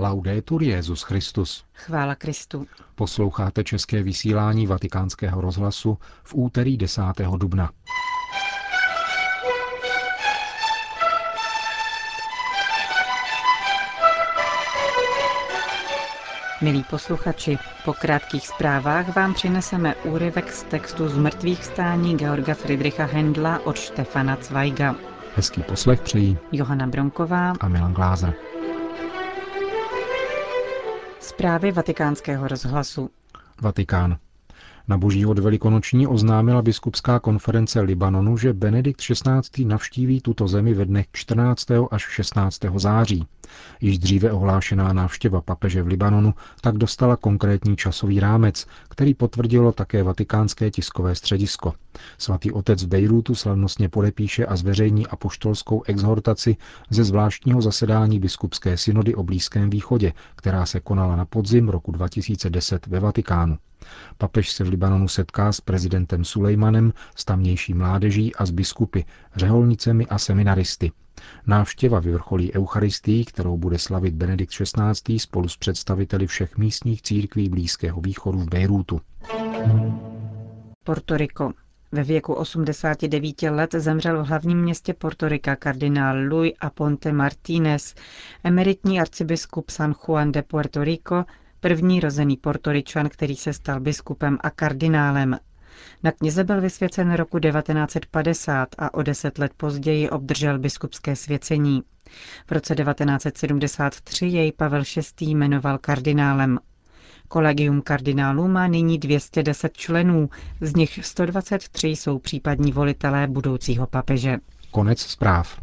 Laudetur Jezus Christus. Chvála Kristu. Posloucháte české vysílání Vatikánského rozhlasu v úterý 10. dubna. Milí posluchači, po krátkých zprávách vám přineseme úryvek z textu z mrtvých stání Georga Friedricha Händla od Štefana Zweiga. Hezký poslech přejí Johana Bronková a Milan Glázer. Zprávy vatikánského rozhlasu. Vatikán. Na boží od velikonoční oznámila biskupská konference Libanonu, že Benedikt XVI. navštíví tuto zemi ve dnech 14. až 16. září. Již dříve ohlášená návštěva papeže v Libanonu tak dostala konkrétní časový rámec, který potvrdilo také vatikánské tiskové středisko. Svatý otec v Bejrútu slavnostně podepíše a zveřejní apoštolskou exhortaci ze zvláštního zasedání biskupské synody o Blízkém východě, která se konala na podzim roku 2010 ve Vatikánu. Papež se v Libanonu setká s prezidentem Sulejmanem, s tamnější mládeží a s biskupy, řeholnicemi a seminaristy. Návštěva vyvrcholí Eucharistii, kterou bude slavit Benedikt XVI. spolu s představiteli všech místních církví Blízkého východu v Bejrútu. Porto Ve věku 89 let zemřel v hlavním městě Portorika kardinál Luis Aponte Martínez, emeritní arcibiskup San Juan de Puerto Rico, první rozený portoričan, který se stal biskupem a kardinálem. Na kněze byl vysvěcen roku 1950 a o deset let později obdržel biskupské svěcení. V roce 1973 jej Pavel VI. jmenoval kardinálem. Kolegium kardinálů má nyní 210 členů, z nich 123 jsou případní volitelé budoucího papeže. Konec zpráv.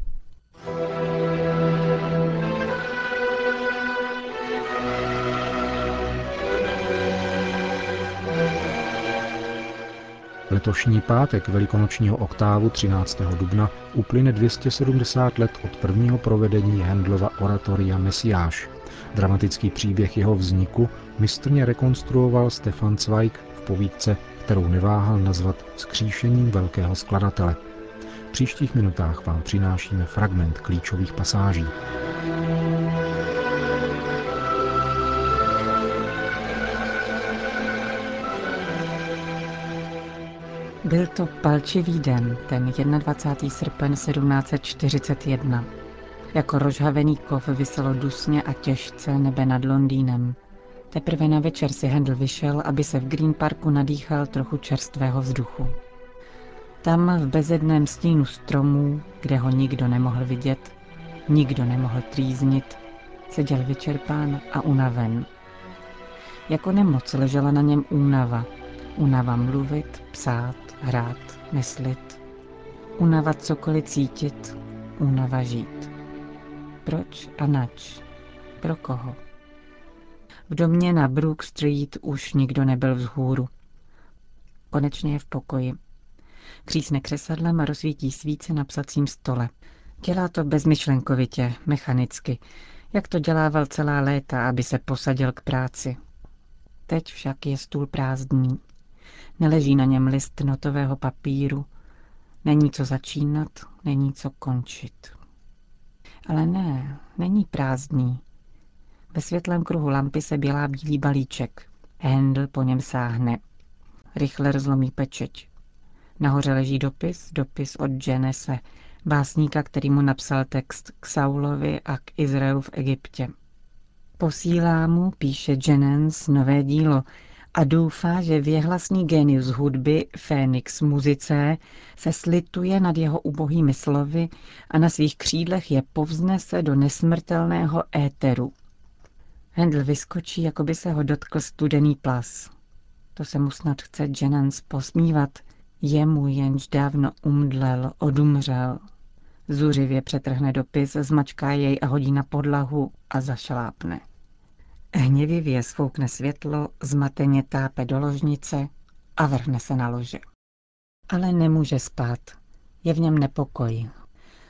Letošní pátek velikonočního oktávu 13. dubna uplyne 270 let od prvního provedení Handlova oratoria Mesiáš. Dramatický příběh jeho vzniku mistrně rekonstruoval Stefan Zweig v povídce, kterou neváhal nazvat skříšením velkého skladatele. V příštích minutách vám přinášíme fragment klíčových pasáží. Byl to palčivý den, ten 21. srpen 1741. Jako rozhavený kov vyselo dusně a těžce nebe nad Londýnem. Teprve na večer si Handel vyšel, aby se v Green Parku nadýchal trochu čerstvého vzduchu. Tam v bezedném stínu stromů, kde ho nikdo nemohl vidět, nikdo nemohl trýznit, seděl vyčerpán a unaven. Jako nemoc ležela na něm únava. Únava mluvit, psát, hrát, myslit, unava cokoliv cítit, unava žít. Proč a nač? Pro koho? V domě na Brook Street už nikdo nebyl vzhůru. Konečně je v pokoji. Křísne křesadlem rozsvítí svíce na psacím stole. Dělá to bezmyšlenkovitě, mechanicky, jak to dělával celá léta, aby se posadil k práci. Teď však je stůl prázdný. Neleží na něm list notového papíru. Není co začínat, není co končit. Ale ne, není prázdný. Ve světlém kruhu lampy se bělá bílý balíček. Handel po něm sáhne. Rychle rozlomí pečeť. Nahoře leží dopis, dopis od Jenese, básníka, který mu napsal text k Saulovi a k Izraelu v Egyptě. Posílá mu, píše Jenens, nové dílo, a doufá, že věhlasný genius hudby Fénix muzice se slituje nad jeho ubohými slovy a na svých křídlech je povznese do nesmrtelného éteru. Handel vyskočí, jako by se ho dotkl studený plas. To se mu snad chce Jennens posmívat. Jemu jenž dávno umdlel, odumřel. Zuřivě přetrhne dopis, zmačká jej a hodí na podlahu a zašlápne. Hněvivě svoukne světlo, zmateně tápe do ložnice a vrhne se na lože. Ale nemůže spát. Je v něm nepokoj.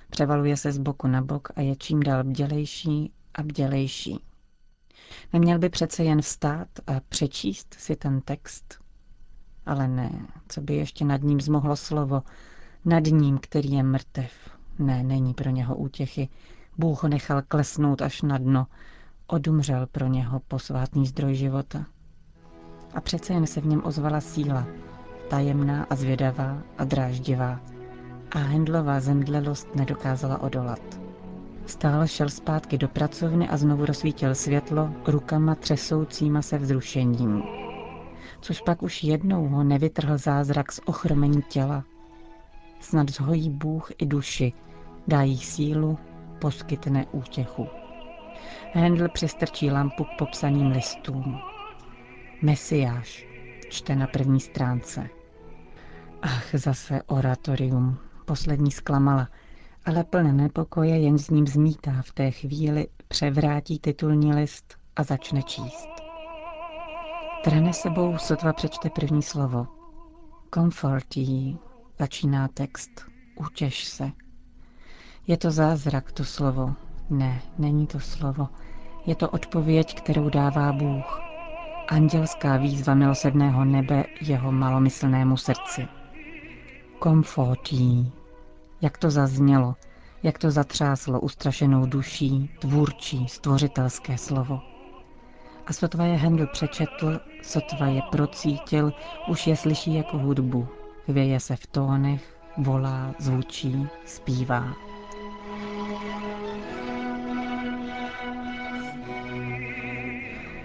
Převaluje se z boku na bok a je čím dál bdělejší a bdělejší. Neměl by přece jen vstát a přečíst si ten text? Ale ne, co by ještě nad ním zmohlo slovo, nad ním, který je mrtev. Ne, není pro něho útěchy. Bůh ho nechal klesnout až na dno, Odumřel pro něho posvátný zdroj života. A přece jen se v něm ozvala síla, tajemná a zvědavá a dráždivá. A Hendlová zemdlelost nedokázala odolat. Stále šel zpátky do pracovny a znovu rozsvítil světlo rukama třesoucíma se vzrušením. Což pak už jednou ho nevytrhl zázrak z ochromení těla. Snad zhojí Bůh i duši, dá jí sílu, poskytne útěchu. Handel přistrčí lampu k popsaným listům. Mesiáš, čte na první stránce. Ach, zase oratorium. Poslední zklamala, ale plné nepokoje jen s ním zmítá v té chvíli, převrátí titulní list a začne číst. Trhne sebou, sotva přečte první slovo. Comfort začíná text. Utěš se. Je to zázrak, to slovo. Ne, není to slovo. Je to odpověď, kterou dává Bůh. Andělská výzva milosedného nebe jeho malomyslnému srdci. Komfort jí. Jak to zaznělo, jak to zatřáslo ustrašenou duší, tvůrčí, stvořitelské slovo. A sotva je Handel přečetl, sotva je procítil, už je slyší jako hudbu. Chvěje se v tónech, volá, zvučí, zpívá.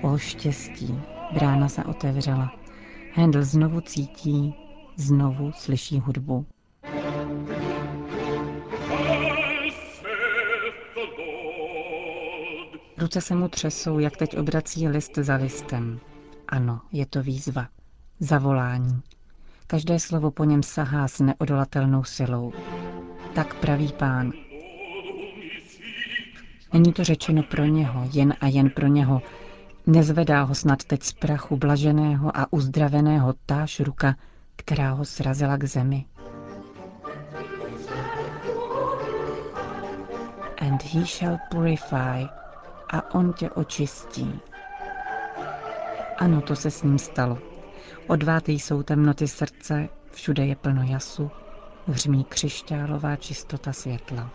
O štěstí, brána se otevřela. Handel znovu cítí, znovu slyší hudbu. Ruce se mu třesou, jak teď obrací list za listem. Ano, je to výzva. Zavolání. Každé slovo po něm sahá s neodolatelnou silou. Tak praví pán. Není to řečeno pro něho, jen a jen pro něho. Nezvedá ho snad teď z prachu blaženého a uzdraveného táž ruka, která ho srazila k zemi. And he shall purify, a on tě očistí. Ano, to se s ním stalo. Odvátý jsou temnoty srdce, všude je plno jasu, hřmí křišťálová čistota světla.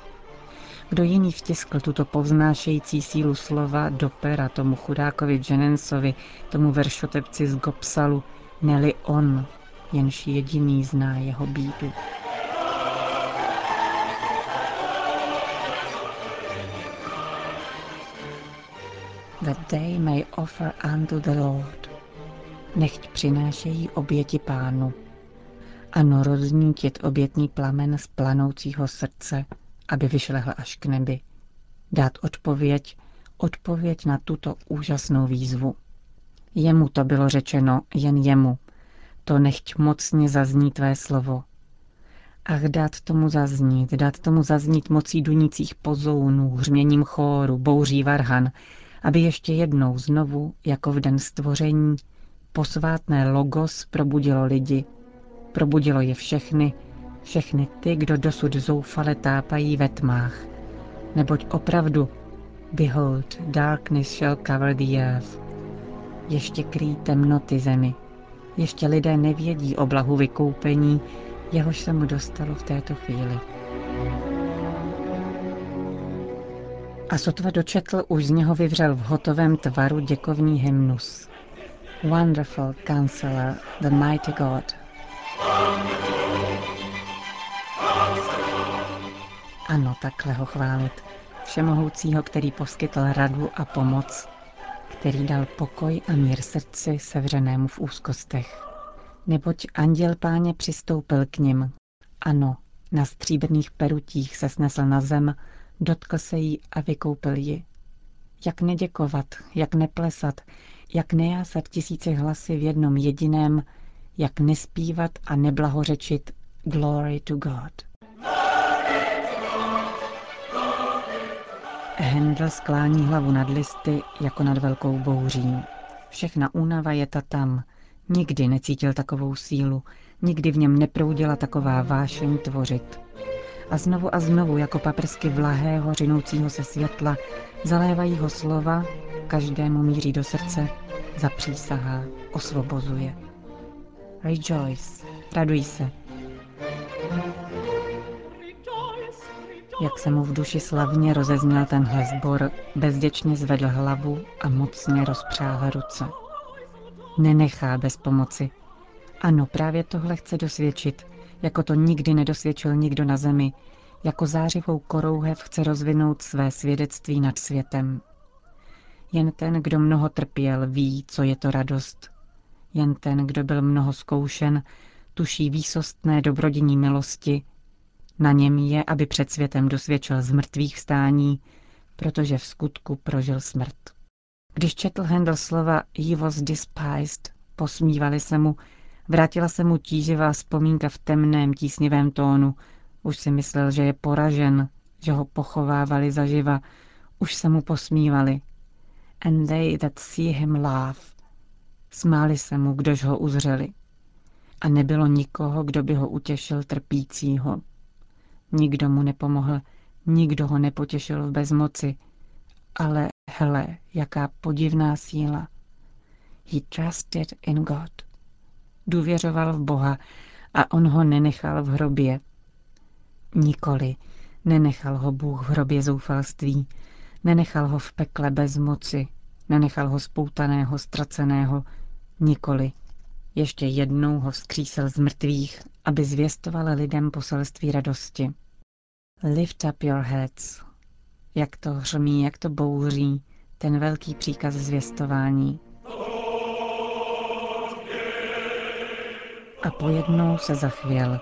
Kdo jiný vtiskl tuto povznášející sílu slova do pera tomu chudákovi Jenensovi, tomu veršotepci z Gopsalu, neli on, jenž jediný zná jeho bídu. That they may offer unto the Lord. Nechť přinášejí oběti pánu. Ano, roznítit obětný plamen z planoucího srdce, aby vyšlehl až k nebi. Dát odpověď, odpověď na tuto úžasnou výzvu. Jemu to bylo řečeno, jen jemu, to nechť mocně zazní tvé slovo. Ach, dát tomu zaznít, dát tomu zaznít mocí dunících pozounů, hřměním chóru, bouří varhan, aby ještě jednou znovu, jako v den stvoření, posvátné logos probudilo lidi, probudilo je všechny, všechny ty, kdo dosud zoufale tápají ve tmách. Neboť opravdu, behold, darkness shall cover the earth. Ještě krý temnoty zemi, ještě lidé nevědí o blahu vykoupení, jehož se mu dostalo v této chvíli. A sotva dočetl, už z něho vyvřel v hotovém tvaru děkovní hymnus. Wonderful Counselor, the Mighty God. Ano, takhle ho chválit. Všemohoucího, který poskytl radu a pomoc, který dal pokoj a mír srdci sevřenému v úzkostech. Neboť anděl páně přistoupil k nim. Ano, na stříbrných perutích se snesl na zem, dotkl se jí a vykoupil ji. Jak neděkovat, jak neplesat, jak nejásat tisíce hlasy v jednom jediném, jak nespívat a neblahořečit Glory to God. Hendl sklání hlavu nad listy jako nad velkou bouří. Všechna únava je ta tam. Nikdy necítil takovou sílu, nikdy v něm neproudila taková vášeň tvořit. A znovu a znovu, jako paprsky vlahého, řinoucího se světla, zalévají ho slova, každému míří do srdce, zapřísahá, osvobozuje. Rejoice, raduj se. Jak se mu v duši slavně rozezněl tenhle zbor, bezděčně zvedl hlavu a mocně rozpřáhl ruce. Nenechá bez pomoci. Ano, právě tohle chce dosvědčit, jako to nikdy nedosvědčil nikdo na zemi, jako zářivou korouhev chce rozvinout své svědectví nad světem. Jen ten, kdo mnoho trpěl, ví, co je to radost. Jen ten, kdo byl mnoho zkoušen, tuší výsostné dobrodění milosti. Na něm je, aby před světem dosvědčil z mrtvých vstání, protože v skutku prožil smrt. Když četl Handel slova He was despised, posmívali se mu, vrátila se mu tíživá vzpomínka v temném, tísnivém tónu. Už si myslel, že je poražen, že ho pochovávali zaživa, už se mu posmívali. And they that see him laugh. Smáli se mu, kdož ho uzřeli. A nebylo nikoho, kdo by ho utěšil trpícího. Nikdo mu nepomohl, nikdo ho nepotěšil v bezmoci. Ale hele, jaká podivná síla. He trusted in God. Důvěřoval v Boha a on ho nenechal v hrobě. Nikoli, nenechal ho Bůh v hrobě zoufalství, nenechal ho v pekle bez moci, nenechal ho spoutaného, ztraceného, nikoli. Ještě jednou ho vzkřísel z mrtvých, aby zvěstoval lidem poselství radosti. Lift up your heads. Jak to hřmí, jak to bouří, ten velký příkaz zvěstování. A pojednou se zachvěl,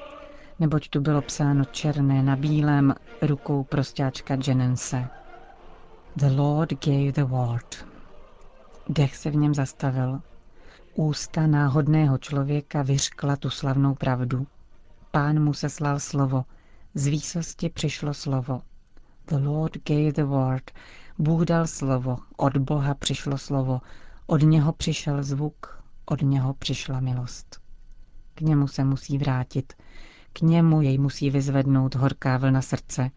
neboť tu bylo psáno černé na bílém rukou prostáčka Jenense. The Lord gave the word. Dech se v něm zastavil. Ústa náhodného člověka vyřkla tu slavnou pravdu. Pán mu seslal slovo. Z výsosti přišlo slovo. The Lord gave the word. Bůh dal slovo. Od Boha přišlo slovo. Od něho přišel zvuk. Od něho přišla milost. K němu se musí vrátit. K němu jej musí vyzvednout horká vlna srdce.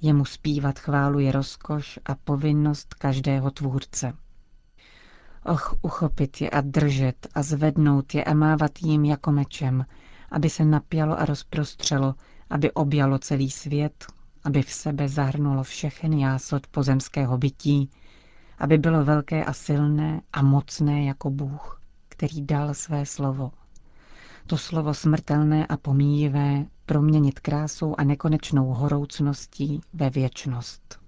Jemu zpívat chválu je rozkoš a povinnost každého tvůrce. Och, uchopit je a držet a zvednout je a mávat jim jako mečem, aby se napělo a rozprostřelo, aby objalo celý svět, aby v sebe zahrnulo všechen jásot pozemského bytí, aby bylo velké a silné a mocné jako Bůh, který dal své slovo. To slovo smrtelné a pomíjivé proměnit krásou a nekonečnou horoucností ve věčnost.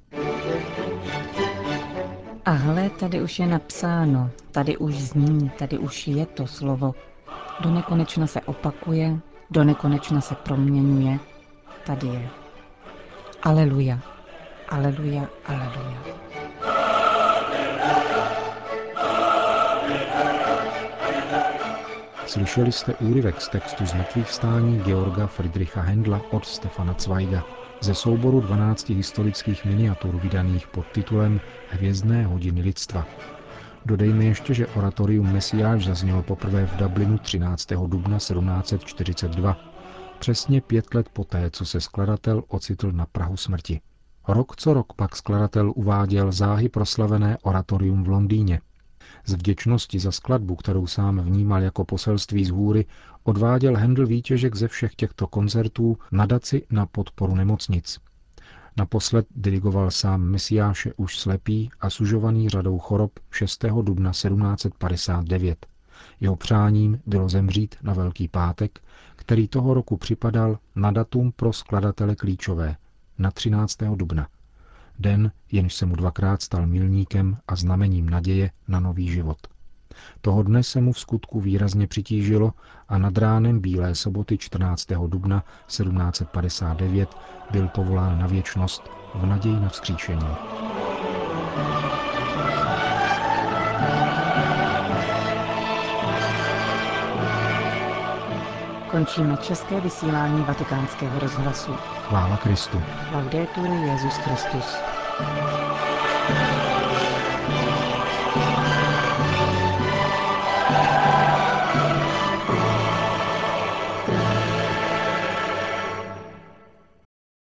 A hle, tady už je napsáno, tady už zní, tady už je to slovo. Do nekonečna se opakuje, do nekonečna se proměňuje, tady je. Aleluja, aleluja, aleluja. Slyšeli jste úryvek z textu z mrtvých stání Georga Friedricha Händla od Stefana Zweiga ze souboru 12 historických miniatur vydaných pod titulem Hvězdné hodiny lidstva. Dodejme ještě, že oratorium Mesiáš zaznělo poprvé v Dublinu 13. dubna 1742, přesně pět let poté, co se skladatel ocitl na Prahu smrti. Rok co rok pak skladatel uváděl záhy proslavené oratorium v Londýně. Z vděčnosti za skladbu, kterou sám vnímal jako poselství z hůry, odváděl Handel výtěžek ze všech těchto koncertů nadaci na podporu nemocnic. Naposled dirigoval sám Mesiáše už slepý a sužovaný řadou chorob 6. dubna 1759. Jeho přáním bylo zemřít na Velký pátek, který toho roku připadal na datum pro skladatele klíčové, na 13. dubna. Den, jenž se mu dvakrát stal milníkem a znamením naděje na nový život. Toho dne se mu v skutku výrazně přitížilo a nad ránem Bílé soboty 14. dubna 1759 byl povolán na věčnost v naději na vzkříšení. Končíme české vysílání vatikánského rozhlasu. Chvála Kristu. Laudetur Jezus Christus. thank you